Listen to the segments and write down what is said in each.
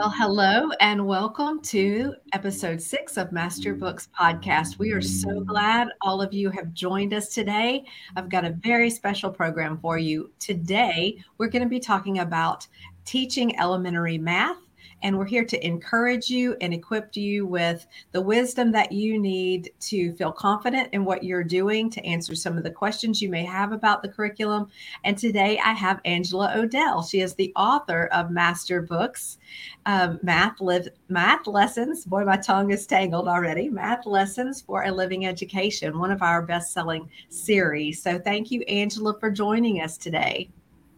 Well, hello and welcome to episode six of Master Books Podcast. We are so glad all of you have joined us today. I've got a very special program for you. Today, we're going to be talking about teaching elementary math and we're here to encourage you and equip you with the wisdom that you need to feel confident in what you're doing to answer some of the questions you may have about the curriculum. And today I have Angela O'Dell. She is the author of Master Books, um, Math Live Math Lessons. Boy, my tongue is tangled already. Math Lessons for a Living Education, one of our best-selling series. So thank you, Angela, for joining us today.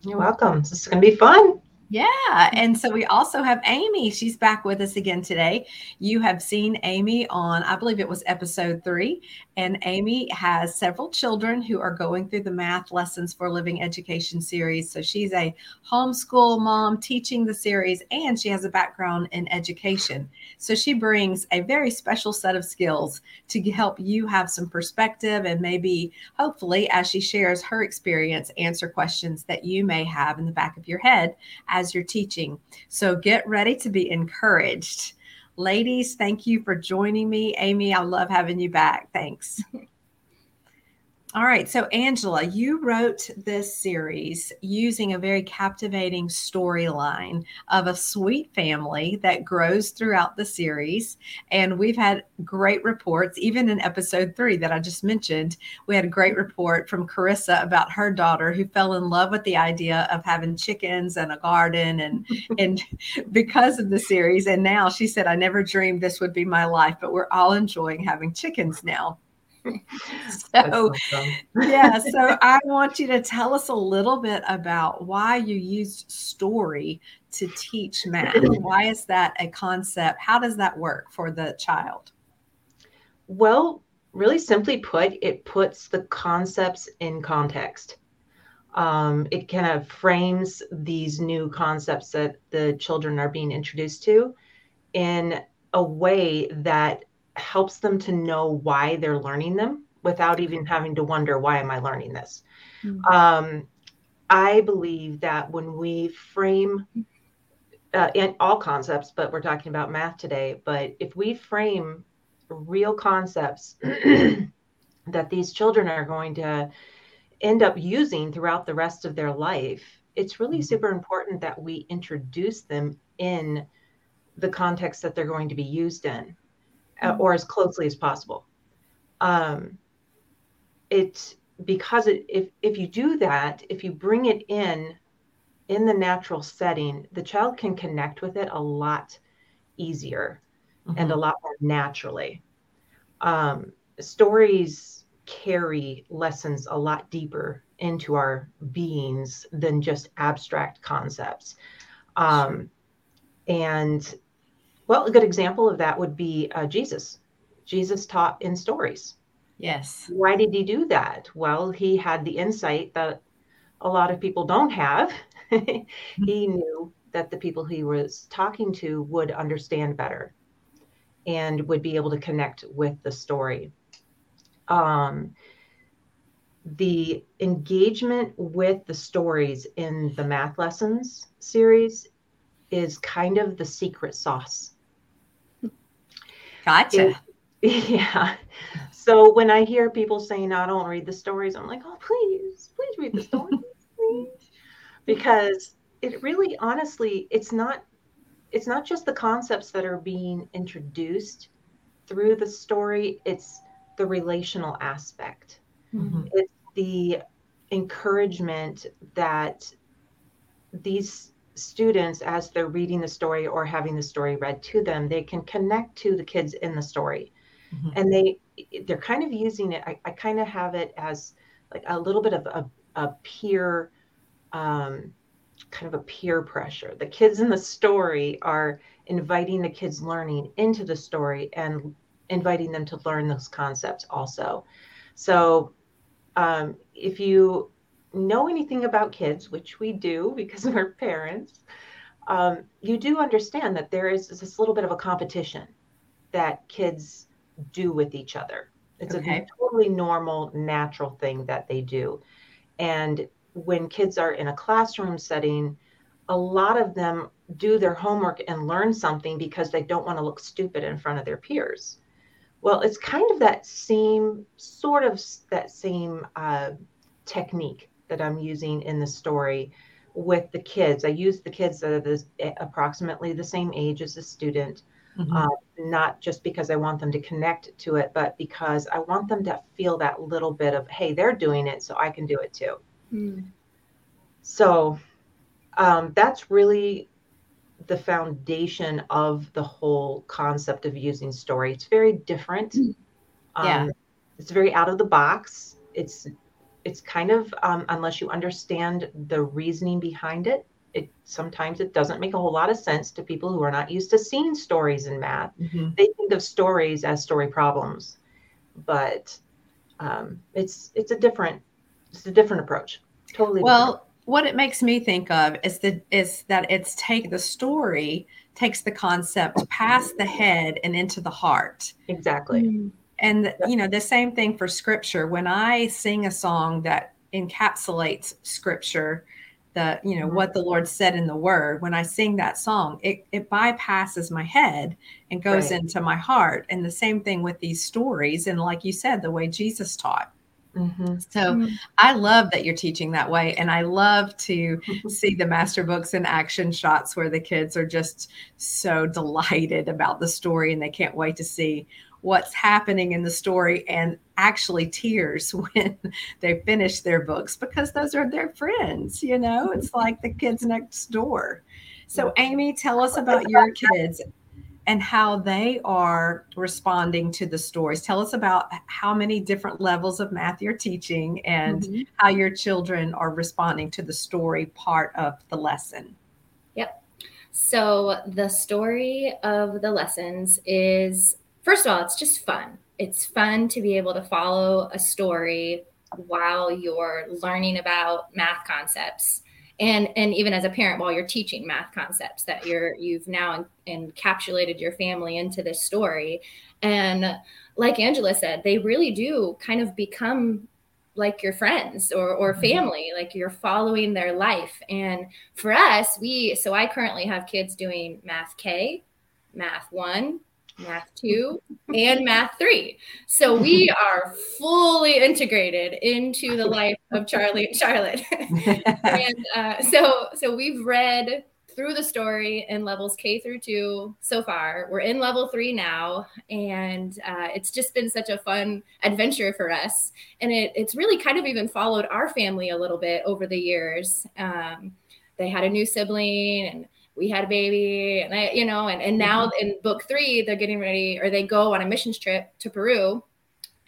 You're welcome. This is going to be fun. Yeah. And so we also have Amy. She's back with us again today. You have seen Amy on, I believe it was episode three. And Amy has several children who are going through the Math Lessons for Living Education series. So she's a homeschool mom teaching the series, and she has a background in education. So she brings a very special set of skills to help you have some perspective and maybe, hopefully, as she shares her experience, answer questions that you may have in the back of your head as you're teaching. So get ready to be encouraged. Ladies, thank you for joining me. Amy, I love having you back. Thanks. All right. So, Angela, you wrote this series using a very captivating storyline of a sweet family that grows throughout the series. And we've had great reports, even in episode three that I just mentioned. We had a great report from Carissa about her daughter who fell in love with the idea of having chickens and a garden and, and because of the series. And now she said, I never dreamed this would be my life, but we're all enjoying having chickens now. So yeah so i want you to tell us a little bit about why you used story to teach math. Why is that a concept? How does that work for the child? Well really simply put it puts the concepts in context. Um, it kind of frames these new concepts that the children are being introduced to in a way that helps them to know why they're learning them without even having to wonder why am i learning this mm-hmm. um, i believe that when we frame uh, in all concepts but we're talking about math today but if we frame real concepts that these children are going to end up using throughout the rest of their life it's really mm-hmm. super important that we introduce them in the context that they're going to be used in uh, or as closely as possible. Um, it because it, if if you do that, if you bring it in in the natural setting, the child can connect with it a lot easier mm-hmm. and a lot more naturally. Um, stories carry lessons a lot deeper into our beings than just abstract concepts. Um, and well, a good example of that would be uh, Jesus. Jesus taught in stories. Yes. Why did he do that? Well, he had the insight that a lot of people don't have. he knew that the people he was talking to would understand better and would be able to connect with the story. Um, the engagement with the stories in the math lessons series is kind of the secret sauce Gotcha. It, yeah. So when I hear people saying, I don't read the stories, I'm like, oh, please, please read the stories, please. Because it really, honestly, it's not, it's not just the concepts that are being introduced through the story, it's the relational aspect. Mm-hmm. It's the encouragement that these students as they're reading the story or having the story read to them they can connect to the kids in the story. Mm-hmm. and they they're kind of using it i, I kind of have it as like a little bit of a, a peer um, kind of a peer pressure. The kids in the story are inviting the kids learning into the story and inviting them to learn those concepts also. So um, if you know anything about kids, which we do because we're parents, um, you do understand that there is this little bit of a competition that kids do with each other. It's okay. a totally normal, natural thing that they do. And when kids are in a classroom setting, a lot of them do their homework and learn something because they don't want to look stupid in front of their peers. Well, it's kind of that same sort of that same uh, technique that I'm using in the story with the kids. I use the kids that are the, approximately the same age as the student, mm-hmm. uh, not just because I want them to connect to it, but because I want them to feel that little bit of, hey, they're doing it, so I can do it too. Mm. So um, that's really the foundation of the whole concept of using story. It's very different. Mm. Yeah. Um, it's very out of the box. It's it's kind of um, unless you understand the reasoning behind it, it sometimes it doesn't make a whole lot of sense to people who are not used to seeing stories in math. Mm-hmm. They think of stories as story problems, but um, it's it's a different it's a different approach. Totally. Well, different what it makes me think of is the is that it's take the story takes the concept past the head and into the heart. Exactly. Mm-hmm. And you know, the same thing for scripture. When I sing a song that encapsulates scripture, the you know mm-hmm. what the Lord said in the word, when I sing that song, it, it bypasses my head and goes right. into my heart. And the same thing with these stories, and like you said, the way Jesus taught. Mm-hmm. So mm-hmm. I love that you're teaching that way. And I love to see the master books and action shots where the kids are just so delighted about the story and they can't wait to see what's happening in the story and actually tears when they finish their books because those are their friends. You know, it's like the kids next door. So, Amy, tell us about your kids and how they are responding to the stories. Tell us about how many different levels of math you're teaching and mm-hmm. how your children are responding to the story part of the lesson. Yep. So, the story of the lessons is first of all, it's just fun. It's fun to be able to follow a story while you're learning about math concepts and and even as a parent while you're teaching math concepts that you're you've now encapsulated your family into this story and like angela said they really do kind of become like your friends or or mm-hmm. family like you're following their life and for us we so i currently have kids doing math k math 1 math two and math three. So we are fully integrated into the life of Charlie and Charlotte. and uh, so, so we've read through the story in levels K through two so far. We're in level three now, and uh, it's just been such a fun adventure for us. And it, it's really kind of even followed our family a little bit over the years. Um, they had a new sibling, and we had a baby and I, you know, and, and now mm-hmm. in book three, they're getting ready or they go on a missions trip to Peru.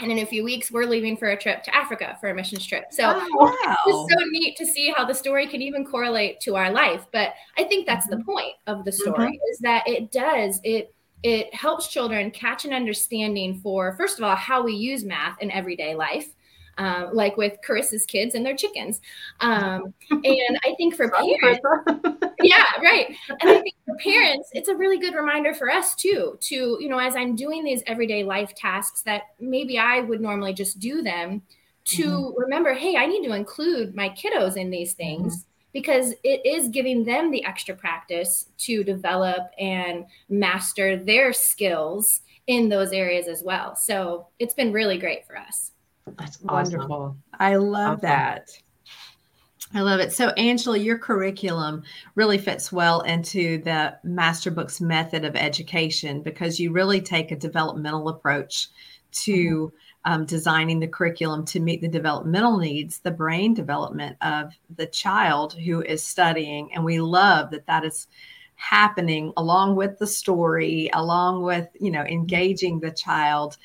And in a few weeks, we're leaving for a trip to Africa for a missions trip. So oh, wow. it's so neat to see how the story can even correlate to our life. But I think that's mm-hmm. the point of the story mm-hmm. is that it does, it it helps children catch an understanding for first of all how we use math in everyday life um, like with Carissa's kids and their chickens. Um, and I think for parents, yeah, right. And I think for parents, it's a really good reminder for us too, to, you know, as I'm doing these everyday life tasks that maybe I would normally just do them, to mm-hmm. remember, hey, I need to include my kiddos in these things. Mm-hmm because it is giving them the extra practice to develop and master their skills in those areas as well. So it's been really great for us. That's awesome. wonderful. I love awesome. that. I love it. So, Angela, your curriculum really fits well into the Master Books method of education because you really take a developmental approach to mm-hmm. um, designing the curriculum to meet the developmental needs, the brain development of the child who is studying. And we love that that is happening along with the story, along with, you know, engaging the child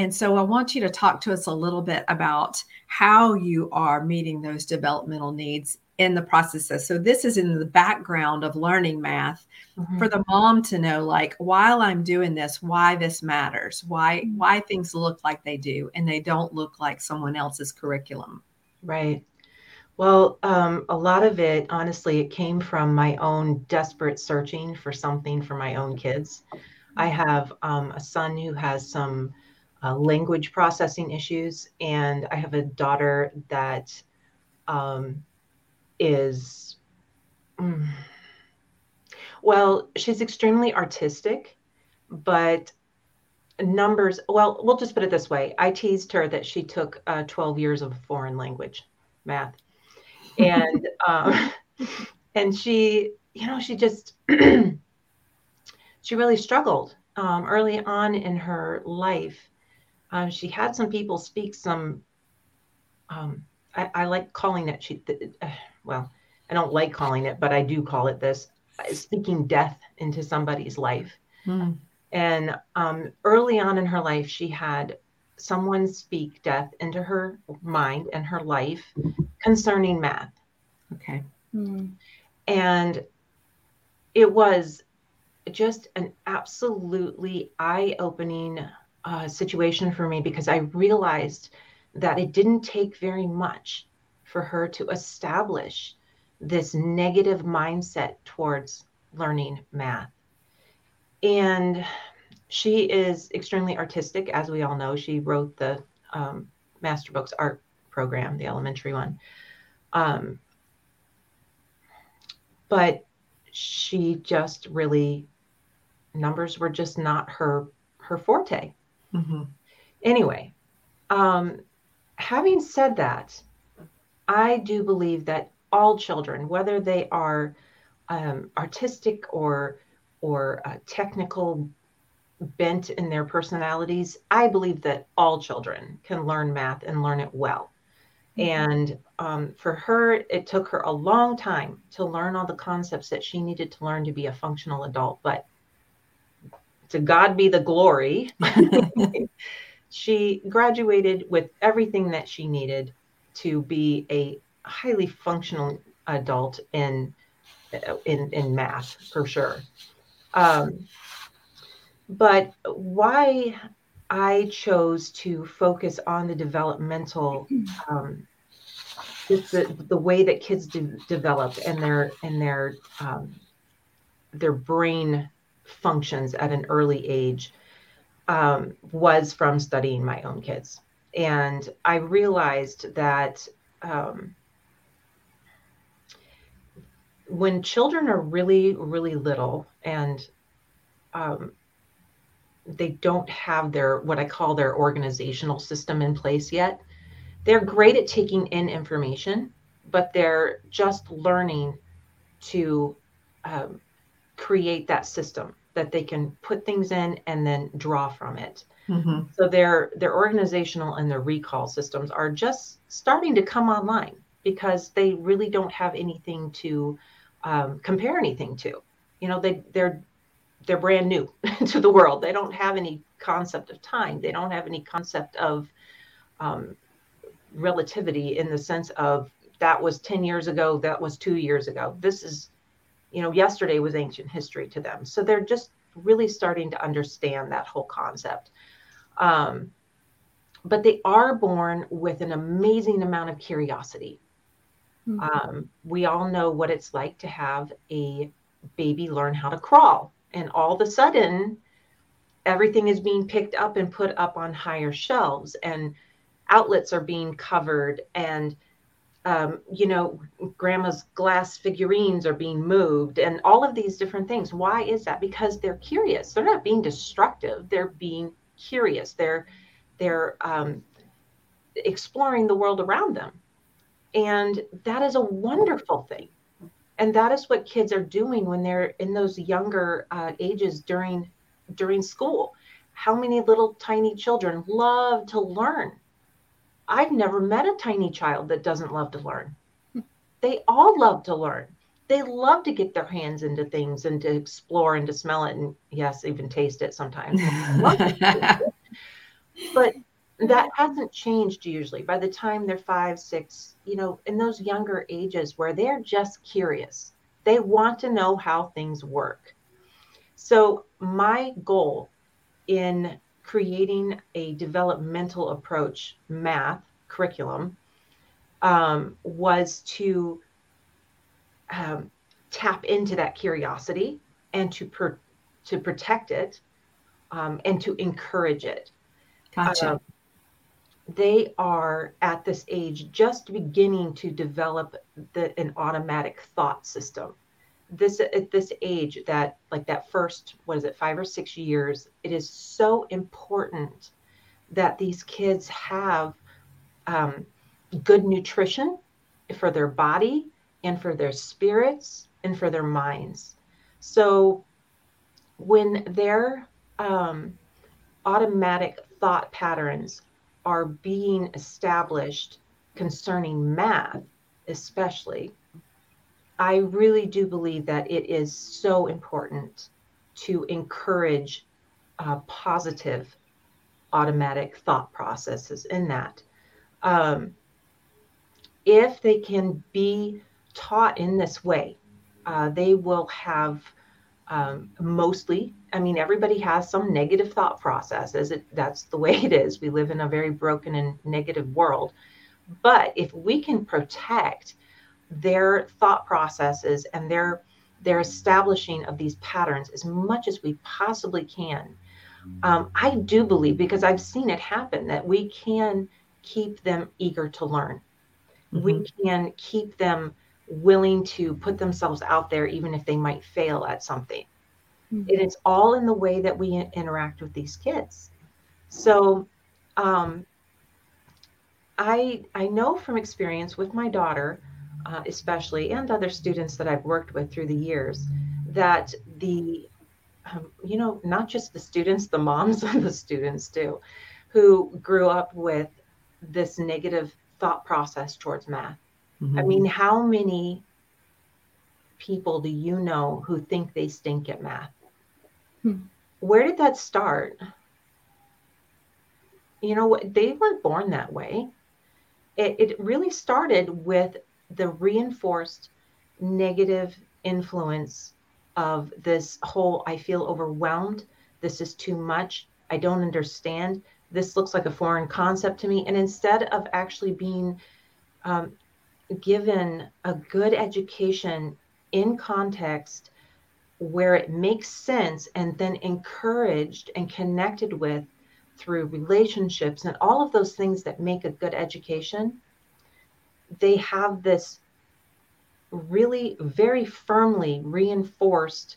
and so I want you to talk to us a little bit about how you are meeting those developmental needs in the processes. So this is in the background of learning math mm-hmm. for the mom to know like while I'm doing this, why this matters, why mm-hmm. why things look like they do and they don't look like someone else's curriculum. Right. Well, um, a lot of it, honestly, it came from my own desperate searching for something for my own kids. I have um, a son who has some uh, language processing issues, and I have a daughter that um, is. Mm, Well, she's extremely artistic, but numbers, well, we'll just put it this way. I teased her that she took uh, 12 years of foreign language, math. And, um, and she, you know, she just, she really struggled um, early on in her life. Uh, she had some people speak some, um, I, I, like calling it, she, uh, well, I don't like calling it, but I do call it this speaking death into somebody's life. Mm. And um, early on in her life, she had someone speak death into her mind and her life concerning math. Okay. Mm. And it was just an absolutely eye opening uh, situation for me because I realized that it didn't take very much for her to establish this negative mindset towards learning math. And she is extremely artistic, as we all know. She wrote the um, Master Books art program, the elementary one. Um, but she just really numbers were just not her her forte. Mm-hmm. Anyway, um, having said that, I do believe that all children, whether they are um, artistic or or uh, technical bent in their personalities, I believe that all children can learn math and learn it well. Mm-hmm. And um, for her, it took her a long time to learn all the concepts that she needed to learn to be a functional adult. But to God be the glory, she graduated with everything that she needed to be a highly functional adult in in in math for sure. Um, but why I chose to focus on the developmental, um, the the way that kids de- develop and their and their um, their brain functions at an early age um, was from studying my own kids, and I realized that um, when children are really, really little and um, they don't have their what I call their organizational system in place yet, they're great at taking in information, but they're just learning to um, create that system that they can put things in and then draw from it. Mm-hmm. So their their organizational and their recall systems are just starting to come online because they really don't have anything to um, compare anything to. You know, they they're they're brand new to the world. They don't have any concept of time. They don't have any concept of um, relativity in the sense of that was 10 years ago, that was two years ago. This is, you know, yesterday was ancient history to them. So they're just really starting to understand that whole concept. Um, but they are born with an amazing amount of curiosity. Mm-hmm. Um, we all know what it's like to have a baby learn how to crawl, and all of a sudden, everything is being picked up and put up on higher shelves, and outlets are being covered, and um, you know, grandma's glass figurines are being moved, and all of these different things. Why is that? Because they're curious. They're not being destructive. They're being curious. They're they're um, exploring the world around them and that is a wonderful thing. And that is what kids are doing when they're in those younger uh, ages during during school. How many little tiny children love to learn? I've never met a tiny child that doesn't love to learn. They all love to learn. They love to get their hands into things and to explore and to smell it and yes, even taste it sometimes. but that hasn't changed usually by the time they're five six you know in those younger ages where they're just curious they want to know how things work so my goal in creating a developmental approach math curriculum um, was to um, tap into that curiosity and to per- to protect it um, and to encourage it gotcha um, they are at this age just beginning to develop the, an automatic thought system. This at this age that like that first what is it five or six years it is so important that these kids have um, good nutrition for their body and for their spirits and for their minds. So when their um, automatic thought patterns are being established concerning math especially I really do believe that it is so important to encourage uh, positive automatic thought processes in that. Um, if they can be taught in this way, uh, they will have um, mostly, I mean, everybody has some negative thought processes. It, that's the way it is. We live in a very broken and negative world. But if we can protect their thought processes and their their establishing of these patterns as much as we possibly can. Um, I do believe because I've seen it happen that we can keep them eager to learn. Mm-hmm. We can keep them willing to put themselves out there, even if they might fail at something. Mm-hmm. It is all in the way that we interact with these kids. So, um, I I know from experience with my daughter uh, especially, and other students that I've worked with through the years, that the, um, you know, not just the students, the moms of the students too, who grew up with this negative thought process towards math. Mm-hmm. I mean, how many people do you know who think they stink at math? Hmm. Where did that start? You know, they weren't born that way. It, it really started with the reinforced negative influence of this whole I feel overwhelmed. This is too much. I don't understand. This looks like a foreign concept to me. And instead of actually being um, given a good education in context where it makes sense and then encouraged and connected with through relationships and all of those things that make a good education, they have this really very firmly reinforced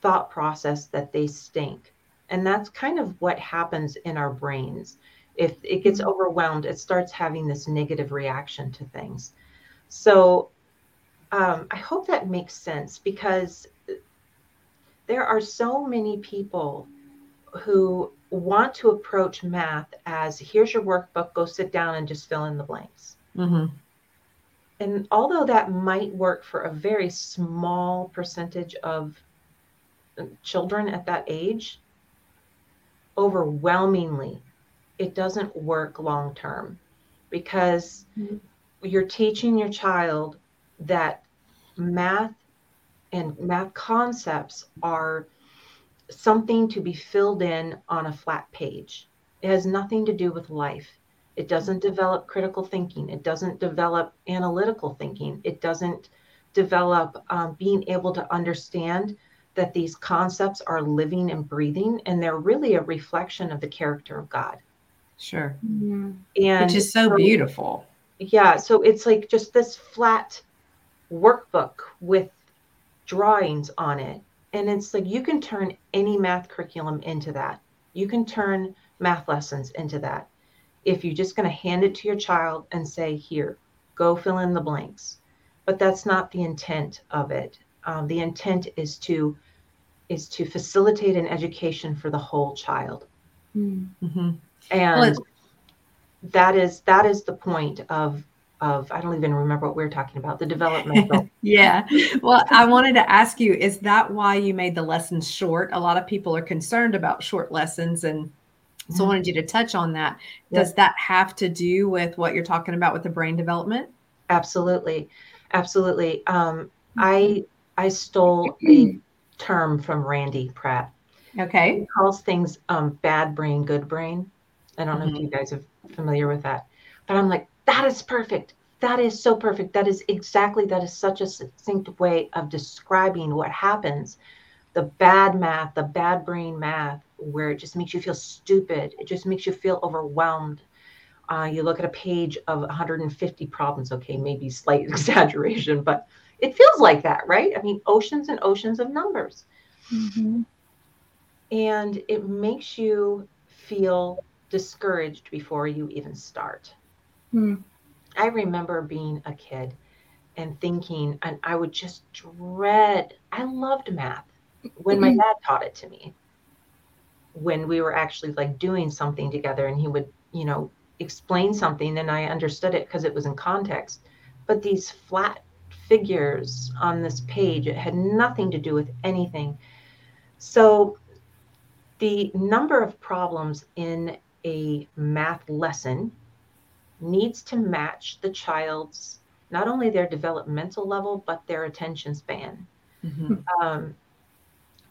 thought process that they stink. And that's kind of what happens in our brains. If it gets mm-hmm. overwhelmed, it starts having this negative reaction to things. So um, I hope that makes sense because there are so many people who want to approach math as here's your workbook, go sit down and just fill in the blanks. Mm-hmm. And although that might work for a very small percentage of children at that age, overwhelmingly, it doesn't work long term because mm-hmm. you're teaching your child that math and math concepts are something to be filled in on a flat page. It has nothing to do with life. It doesn't develop critical thinking. It doesn't develop analytical thinking. It doesn't develop um, being able to understand that these concepts are living and breathing and they're really a reflection of the character of God. Sure. Mm-hmm. And which is so, so beautiful. Yeah. So it's like just this flat workbook with drawings on it. And it's like you can turn any math curriculum into that. You can turn math lessons into that if you're just going to hand it to your child and say, here, go fill in the blanks. But that's not the intent of it. Um, the intent is to is to facilitate an education for the whole child. Mm-hmm. And well, that is that is the point of of I don't even remember what we are talking about the developmental. yeah. Well, I wanted to ask you: Is that why you made the lessons short? A lot of people are concerned about short lessons, and so I wanted you to touch on that. Does that have to do with what you're talking about with the brain development? Absolutely. Absolutely. Um, I I stole a term from Randy Pratt. Okay. He calls things um, bad brain, good brain. I don't know mm-hmm. if you guys are familiar with that, but I'm like, that is perfect. That is so perfect. That is exactly, that is such a succinct way of describing what happens. The bad math, the bad brain math where it just makes you feel stupid. It just makes you feel overwhelmed. Uh, you look at a page of 150 problems. Okay, maybe slight exaggeration, but it feels like that, right? I mean, oceans and oceans of numbers. Mm-hmm. And it makes you feel discouraged before you even start. Mm. I remember being a kid and thinking, and I would just dread, I loved math when my mm-hmm. dad taught it to me. When we were actually like doing something together and he would, you know, explain something and I understood it because it was in context. But these flat figures on this page, it had nothing to do with anything. So the number of problems in a math lesson needs to match the child's not only their developmental level but their attention span. Mm-hmm. Um,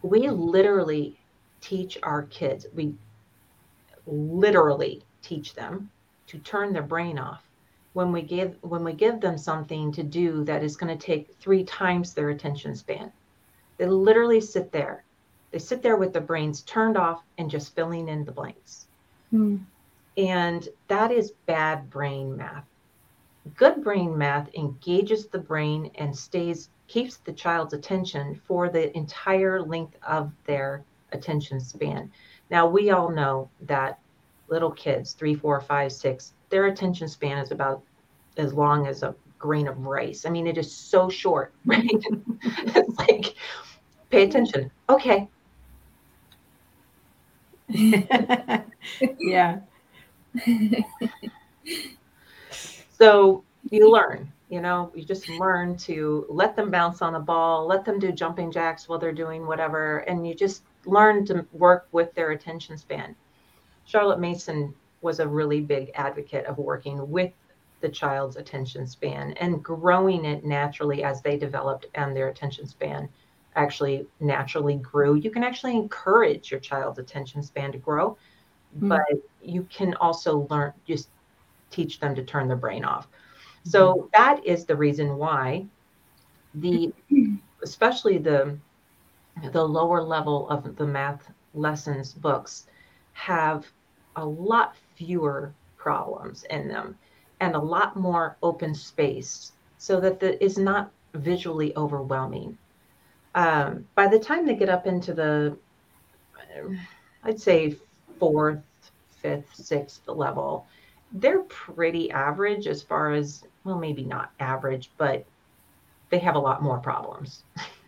we literally teach our kids. We literally teach them to turn their brain off when we give when we give them something to do that is going to take three times their attention span they literally sit there they sit there with their brains turned off and just filling in the blanks mm. and that is bad brain math good brain math engages the brain and stays keeps the child's attention for the entire length of their attention span now we all know that little kids, three, four, five, six, their attention span is about as long as a grain of rice. I mean, it is so short, right? it's like, pay attention. Okay. yeah. so you learn, you know, you just learn to let them bounce on the ball, let them do jumping jacks while they're doing whatever, and you just learn to work with their attention span. Charlotte Mason was a really big advocate of working with the child's attention span and growing it naturally as they developed and their attention span actually naturally grew. You can actually encourage your child's attention span to grow, mm-hmm. but you can also learn just teach them to turn their brain off. Mm-hmm. So that is the reason why the especially the the lower level of the math lessons books have a lot fewer problems in them and a lot more open space so that it is not visually overwhelming. Um, by the time they get up into the, I'd say fourth, fifth, sixth level, they're pretty average as far as, well, maybe not average, but they have a lot more problems.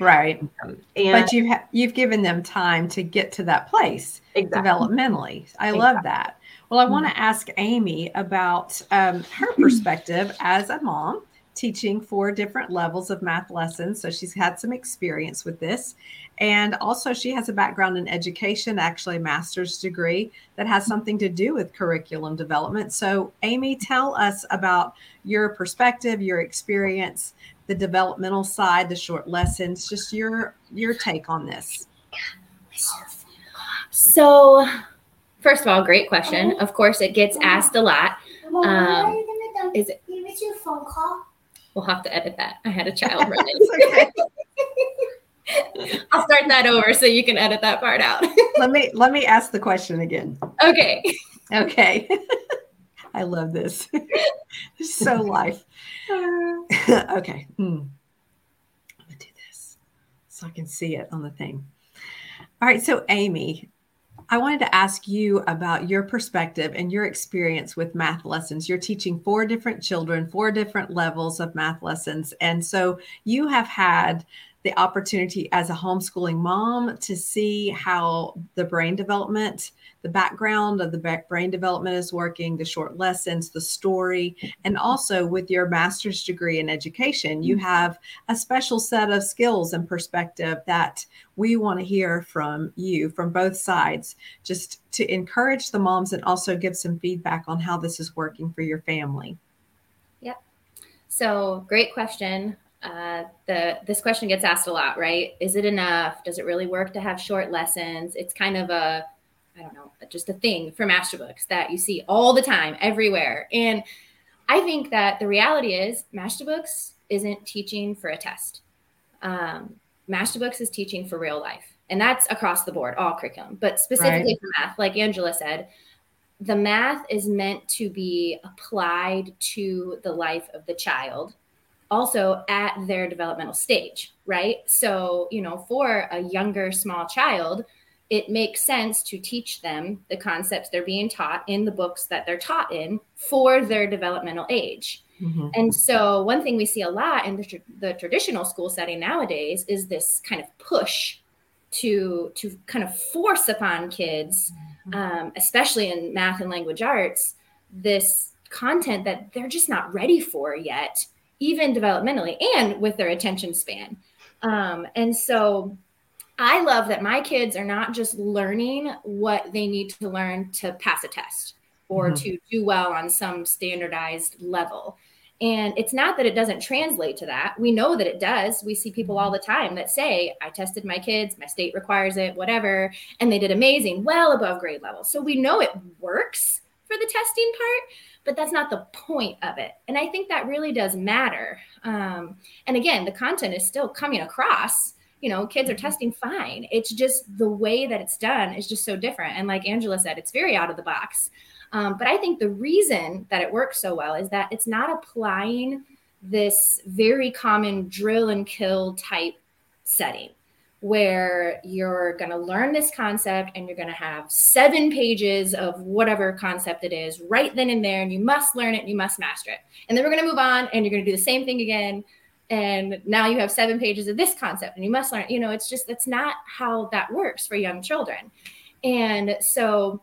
right. Um, and, but you've ha- you've given them time to get to that place exactly. developmentally. I exactly. love that. Well, I want to mm-hmm. ask Amy about um, her perspective as a mom teaching four different levels of math lessons. So she's had some experience with this. And also, she has a background in education, actually, a master's degree that has something to do with curriculum development. So, Amy, tell us about your perspective, your experience the developmental side, the short lessons, just your your take on this. So, first of all, great question. Of course, it gets asked a lot. Um, is it? your phone call? We'll have to edit that. I had a child running. I'll start that over so you can edit that part out. let me let me ask the question again. Okay. Okay. I love this. so life. okay. Mm. I'm gonna do this so I can see it on the thing. All right. So, Amy, I wanted to ask you about your perspective and your experience with math lessons. You're teaching four different children, four different levels of math lessons. And so you have had the opportunity as a homeschooling mom to see how the brain development, the background of the brain development is working, the short lessons, the story, and also with your master's degree in education, you mm-hmm. have a special set of skills and perspective that we want to hear from you from both sides, just to encourage the moms and also give some feedback on how this is working for your family. Yep. So, great question uh, the this question gets asked a lot, right? Is it enough? Does it really work to have short lessons? It's kind of a I don't know, just a thing for master books that you see all the time, everywhere. And I think that the reality is master books isn't teaching for a test. Um, master books is teaching for real life, and that's across the board, all curriculum. But specifically right. for math, like Angela said, the math is meant to be applied to the life of the child also at their developmental stage, right? So, you know, for a younger small child, it makes sense to teach them the concepts they're being taught in the books that they're taught in for their developmental age. Mm-hmm. And so, one thing we see a lot in the, the traditional school setting nowadays is this kind of push to to kind of force upon kids, mm-hmm. um, especially in math and language arts, this content that they're just not ready for yet, even developmentally and with their attention span. Um, and so, I love that my kids are not just learning what they need to learn to pass a test or mm-hmm. to do well on some standardized level. And it's not that it doesn't translate to that. We know that it does. We see people all the time that say, I tested my kids, my state requires it, whatever, and they did amazing, well above grade level. So we know it works for the testing part, but that's not the point of it. And I think that really does matter. Um, and again, the content is still coming across. You know, kids are mm-hmm. testing fine. It's just the way that it's done is just so different. And like Angela said, it's very out of the box. Um, but I think the reason that it works so well is that it's not applying this very common drill and kill type setting where you're going to learn this concept and you're going to have seven pages of whatever concept it is right then and there and you must learn it and you must master it. And then we're going to move on and you're going to do the same thing again and now you have seven pages of this concept and you must learn you know it's just that's not how that works for young children. And so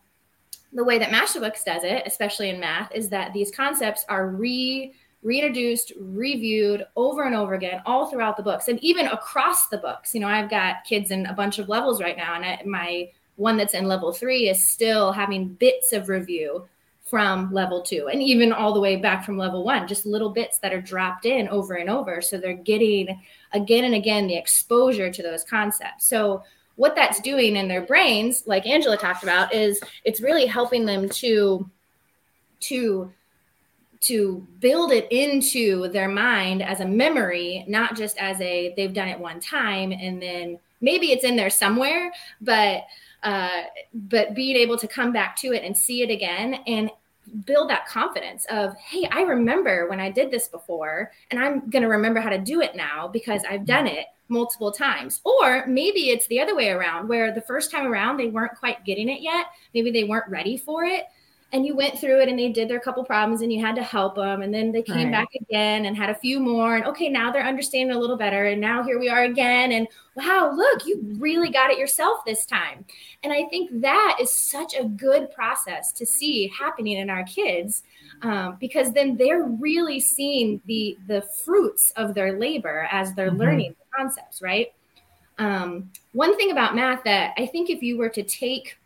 the way that Masterbooks does it, especially in math, is that these concepts are re reintroduced, reviewed over and over again, all throughout the books, and even across the books. You know, I've got kids in a bunch of levels right now, and I, my one that's in level three is still having bits of review from level two, and even all the way back from level one, just little bits that are dropped in over and over. So they're getting again and again the exposure to those concepts. So what that's doing in their brains, like Angela talked about, is it's really helping them to to to build it into their mind as a memory, not just as a they've done it one time and then maybe it's in there somewhere, but uh, but being able to come back to it and see it again and build that confidence of hey i remember when i did this before and i'm going to remember how to do it now because i've done it multiple times. Or maybe it's the other way around where the first time around they weren't quite getting it yet. Maybe they weren't ready for it. And you went through it and they did their couple problems and you had to help them. And then they came right. back again and had a few more. And okay, now they're understanding a little better. And now here we are again. And wow, look, you really got it yourself this time. And I think that is such a good process to see happening in our kids um, because then they're really seeing the the fruits of their labor as they're mm-hmm. learning concepts, right? Um, one thing about math that I think if you were to take,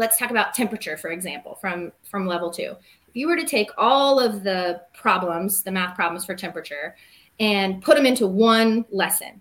let's talk about temperature, for example, from from level two. If you were to take all of the problems, the math problems for temperature, and put them into one lesson,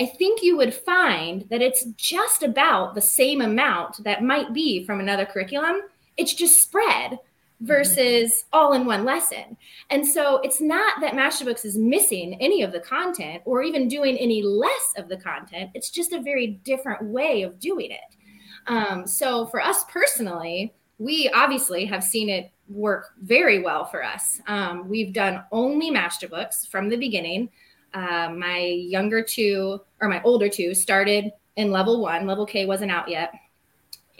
I think you would find that it's just about the same amount that might be from another curriculum. It's just spread versus all in one lesson. And so it's not that Masterbooks is missing any of the content or even doing any less of the content. It's just a very different way of doing it. Um, so for us personally, we obviously have seen it work very well for us. Um, we've done only Masterbooks from the beginning. Uh, my younger two or my older two started in level one. Level K wasn't out yet.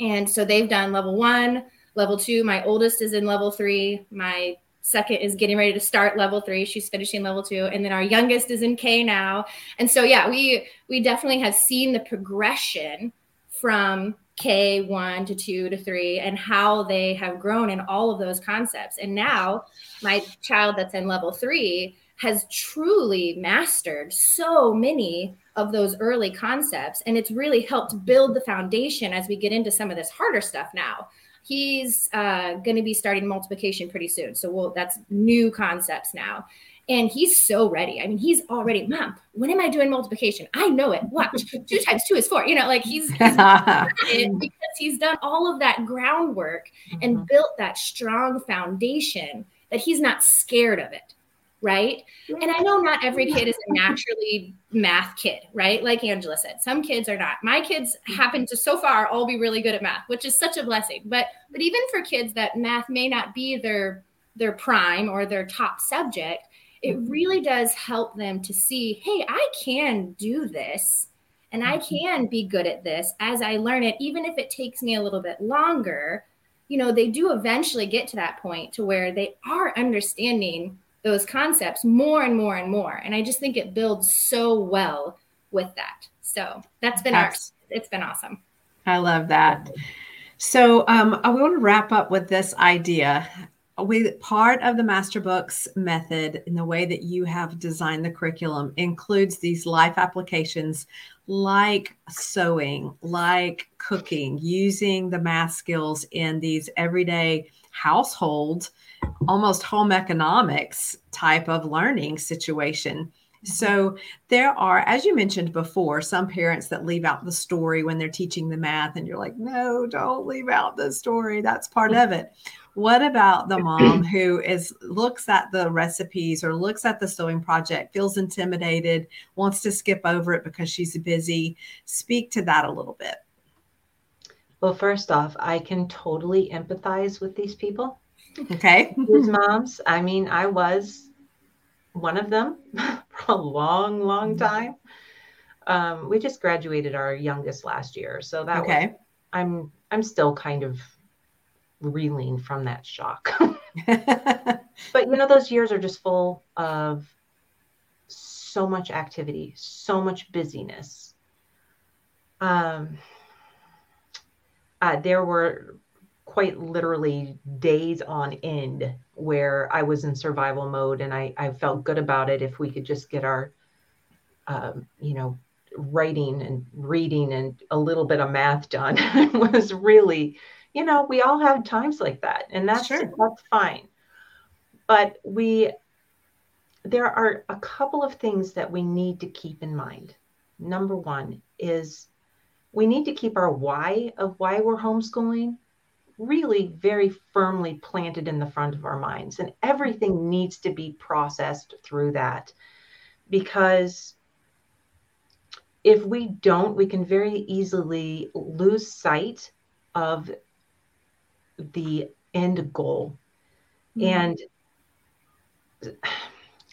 And so they've done level one, level two. My oldest is in level three. My second is getting ready to start level three. She's finishing level two. And then our youngest is in K now. And so yeah, we we definitely have seen the progression from K one to two to three and how they have grown in all of those concepts. And now my child that's in level three has truly mastered so many of those early concepts. And it's really helped build the foundation as we get into some of this harder stuff now he's uh, going to be starting multiplication pretty soon. So we'll, that's new concepts now. And he's so ready. I mean, he's already, mom, when am I doing multiplication? I know it. Watch, two times two is four. You know, like he's, he's because he's done all of that groundwork and mm-hmm. built that strong foundation that he's not scared of it right? And I know not every kid is a naturally math kid, right? Like Angela said, some kids are not. My kids happen to so far all be really good at math, which is such a blessing. But but even for kids that math may not be their their prime or their top subject, it really does help them to see hey, I can do this and I mm-hmm. can be good at this as I learn it, even if it takes me a little bit longer. You know, they do eventually get to that point to where they are understanding those concepts more and more and more. And I just think it builds so well with that. So that's been that's, our, it's been awesome. I love that. So um, I want to wrap up with this idea. With part of the master books method in the way that you have designed the curriculum includes these life applications like sewing, like cooking, using the math skills in these everyday household, almost home economics type of learning situation. So there are, as you mentioned before, some parents that leave out the story when they're teaching the math, and you're like, no, don't leave out the story. That's part of it. What about the mom who is looks at the recipes or looks at the sewing project, feels intimidated, wants to skip over it because she's busy? Speak to that a little bit. Well, first off, I can totally empathize with these people. Okay. These moms. I mean, I was one of them for a long, long mm-hmm. time. Um, we just graduated our youngest last year, so that okay. Was, I'm I'm still kind of reeling from that shock. but you know, those years are just full of so much activity, so much busyness. Um, uh, there were quite literally days on end where I was in survival mode and I, I felt good about it if we could just get our, um, you know, writing and reading and a little bit of math done It was really, you know, we all have times like that and that's, sure. that's fine. But we, there are a couple of things that we need to keep in mind. Number one is we need to keep our why of why we're homeschooling really very firmly planted in the front of our minds. And everything needs to be processed through that because if we don't, we can very easily lose sight of the end goal. Mm-hmm. And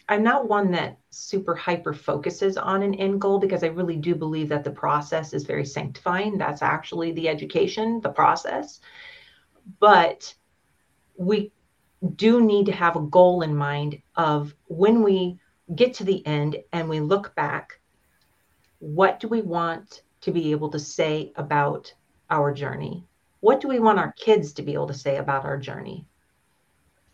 I'm not one that super hyper focuses on an end goal because I really do believe that the process is very sanctifying. That's actually the education, the process but we do need to have a goal in mind of when we get to the end and we look back what do we want to be able to say about our journey what do we want our kids to be able to say about our journey?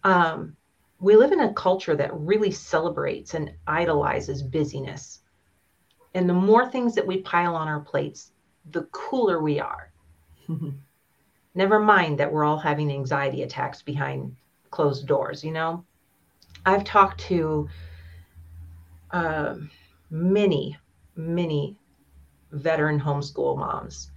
Um, we live in a culture that really celebrates and idolizes busyness. And the more things that we pile on our plates the cooler we are. Never mind that we're all having anxiety attacks behind closed doors, you know? I've talked to uh, many, many veteran homeschool moms,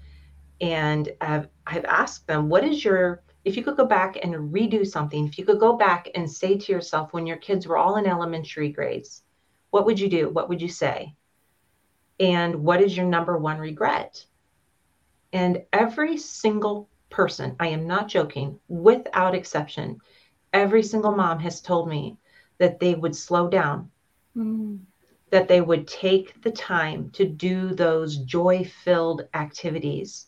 and I've, I've asked them, what is your, if you could go back and redo something, if you could go back and say to yourself when your kids were all in elementary grades, what would you do? What would you say? And what is your number one regret? And every single person, I am not joking, without exception, every single mom has told me that they would slow down, mm. that they would take the time to do those joy filled activities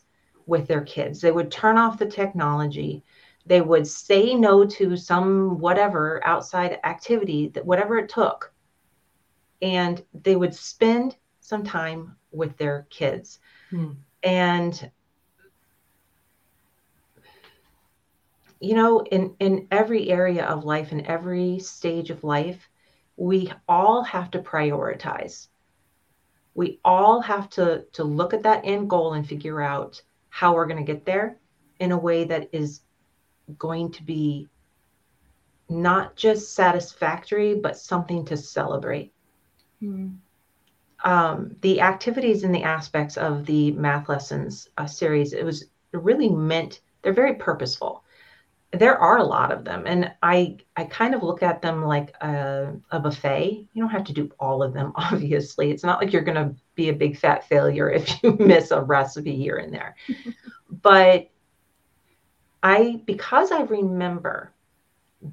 with their kids. They would turn off the technology. They would say no to some whatever outside activity that whatever it took. And they would spend some time with their kids. Mm. And you know in in every area of life in every stage of life we all have to prioritize we all have to to look at that end goal and figure out how we're going to get there in a way that is going to be not just satisfactory but something to celebrate. Mm. um, the activities and the aspects of the math lessons uh, series it was really meant they're very purposeful. There are a lot of them and i i kind of look at them like a, a, buffet. You don't have to do all of them obviously. It's not like you're going to be a big fat failure if you miss a recipe here and there. But i because i remember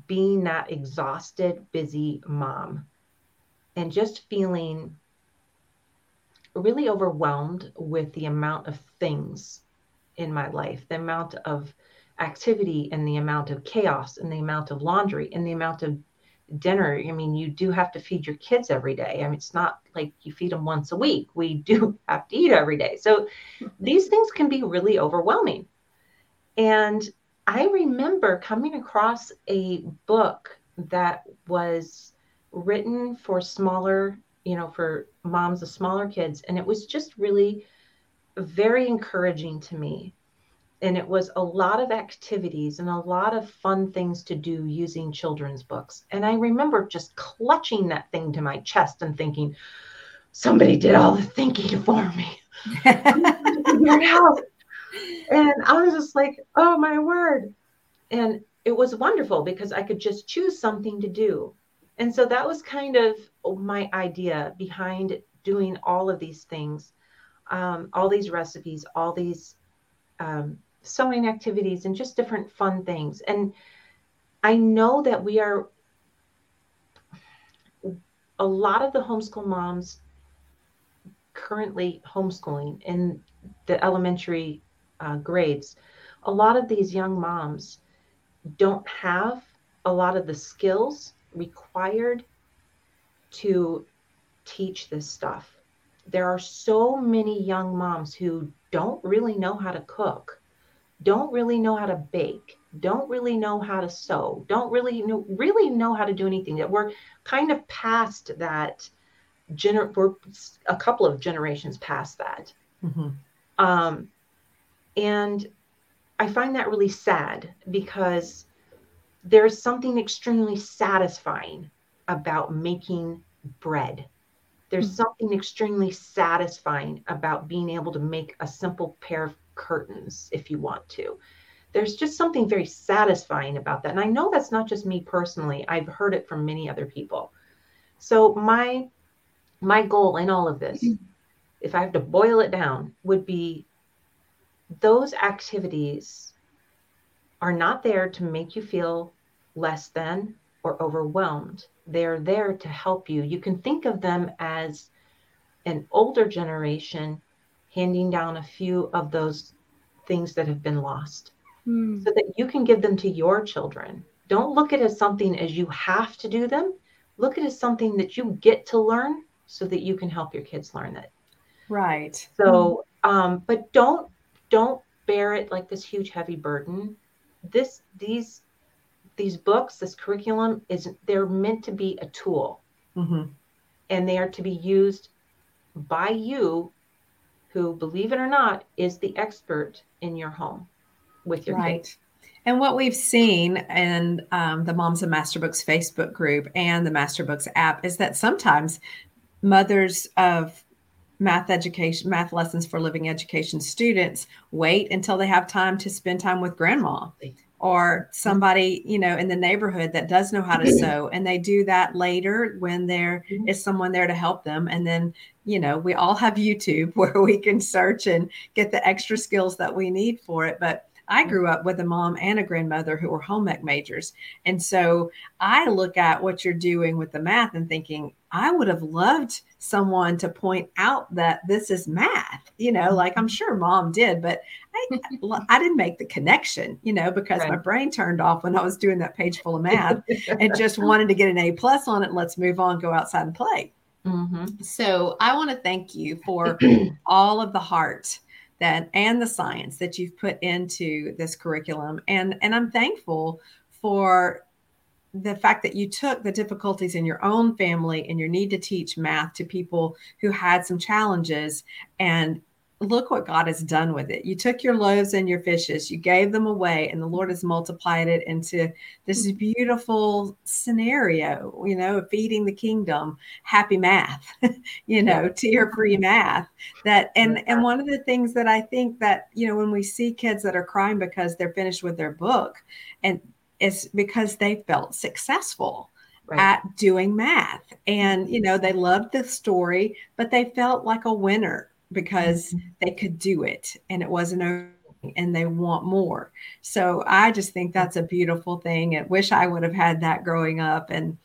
being that exhausted busy mom and just feeling really overwhelmed with the amount of things in my life, the amount of activity and the amount of chaos and the amount of laundry and the amount of dinner. I mean, you do have to feed your kids every day. I mean, it's not like you feed them once a week. We do have to eat every day. So these things can be really overwhelming. And I remember coming across a book that was written for smaller, you know, for moms of smaller kids. And it was just really very encouraging to me. And it was a lot of activities and a lot of fun things to do using children's books. And I remember just clutching that thing to my chest and thinking, somebody did all the thinking for me. figure it out. And I was just like, oh my word. And it was wonderful because I could just choose something to do. And so that was kind of my idea behind doing all of these things, um, all these recipes, all these um, sewing activities, and just different fun things. And I know that we are, a lot of the homeschool moms currently homeschooling in the elementary uh, grades, a lot of these young moms don't have a lot of the skills required to teach this stuff. There are so many young moms who don't really know how to cook, don't really know how to bake, don't really know how to sew, don't really know really know how to do anything. That we're kind of past that. Gener- we're a couple of generations past that. Mm-hmm. Um, and I find that really sad because there's something extremely satisfying about making bread. There's mm-hmm. something extremely satisfying about being able to make a simple pair of curtains if you want to. There's just something very satisfying about that. And I know that's not just me personally. I've heard it from many other people. So my my goal in all of this, if I have to boil it down, would be those activities are not there to make you feel less than or overwhelmed. They're there to help you. You can think of them as an older generation handing down a few of those things that have been lost mm. so that you can give them to your children. Don't look at it as something as you have to do them. Look at it as something that you get to learn so that you can help your kids learn it. Right. So, um, but don't don't bear it like this huge heavy burden this these these books this curriculum is they're meant to be a tool mm-hmm. and they are to be used by you who believe it or not is the expert in your home with your right. kids. and what we've seen in um, the moms of master books facebook group and the master books app is that sometimes mothers of math education, math lessons for living education students wait until they have time to spend time with grandma or somebody you know in the neighborhood that does know how to sew and they do that later when there mm-hmm. is someone there to help them and then you know we all have youtube where we can search and get the extra skills that we need for it but I grew up with a mom and a grandmother who were home ec majors. And so I look at what you're doing with the math and thinking, I would have loved someone to point out that this is math, you know, like I'm sure mom did, but I, I didn't make the connection, you know, because right. my brain turned off when I was doing that page full of math and just wanted to get an A plus on it. Let's move on, go outside and play. Mm-hmm. So I want to thank you for all of the heart that and the science that you've put into this curriculum and and i'm thankful for the fact that you took the difficulties in your own family and your need to teach math to people who had some challenges and look what God has done with it. You took your loaves and your fishes, you gave them away, and the Lord has multiplied it into this mm. beautiful scenario, you know, feeding the kingdom, happy math, you know, tear free math. That and and one of the things that I think that, you know, when we see kids that are crying because they're finished with their book, and it's because they felt successful. Right. at doing math and you know they loved the story but they felt like a winner because mm-hmm. they could do it and it wasn't over and they want more. So I just think that's a beautiful thing and wish I would have had that growing up and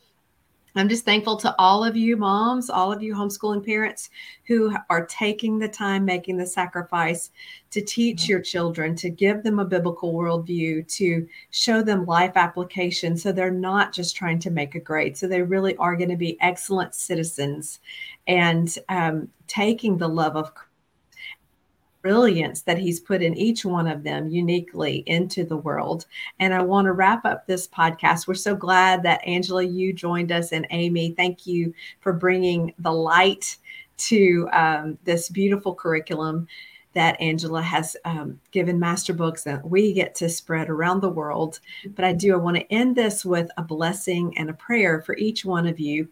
I'm just thankful to all of you moms, all of you homeschooling parents who are taking the time, making the sacrifice to teach your children, to give them a biblical worldview, to show them life application so they're not just trying to make a grade. So they really are going to be excellent citizens and um, taking the love of brilliance that he's put in each one of them uniquely into the world. And I want to wrap up this podcast. We're so glad that Angela, you joined us, and Amy, thank you for bringing the light to um, this beautiful curriculum that Angela has um, given master books that we get to spread around the world. But I do, I want to end this with a blessing and a prayer for each one of you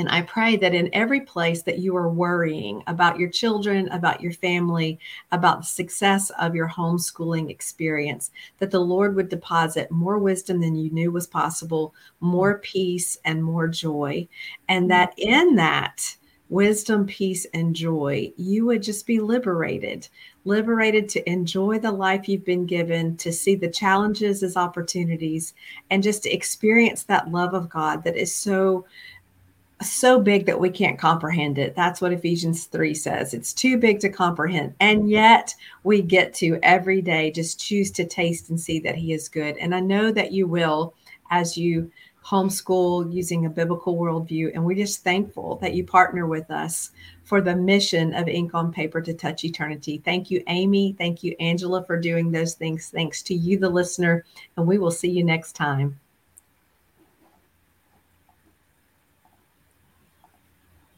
and I pray that in every place that you are worrying about your children, about your family, about the success of your homeschooling experience, that the Lord would deposit more wisdom than you knew was possible, more peace, and more joy. And that in that, wisdom, peace, and joy, you would just be liberated, liberated to enjoy the life you've been given, to see the challenges as opportunities, and just to experience that love of God that is so so big that we can't comprehend it. That's what Ephesians 3 says. It's too big to comprehend. And yet we get to every day just choose to taste and see that He is good. And I know that you will as you homeschool using a biblical worldview. And we're just thankful that you partner with us for the mission of Ink on Paper to Touch Eternity. Thank you, Amy. Thank you, Angela, for doing those things. Thanks to you, the listener. And we will see you next time.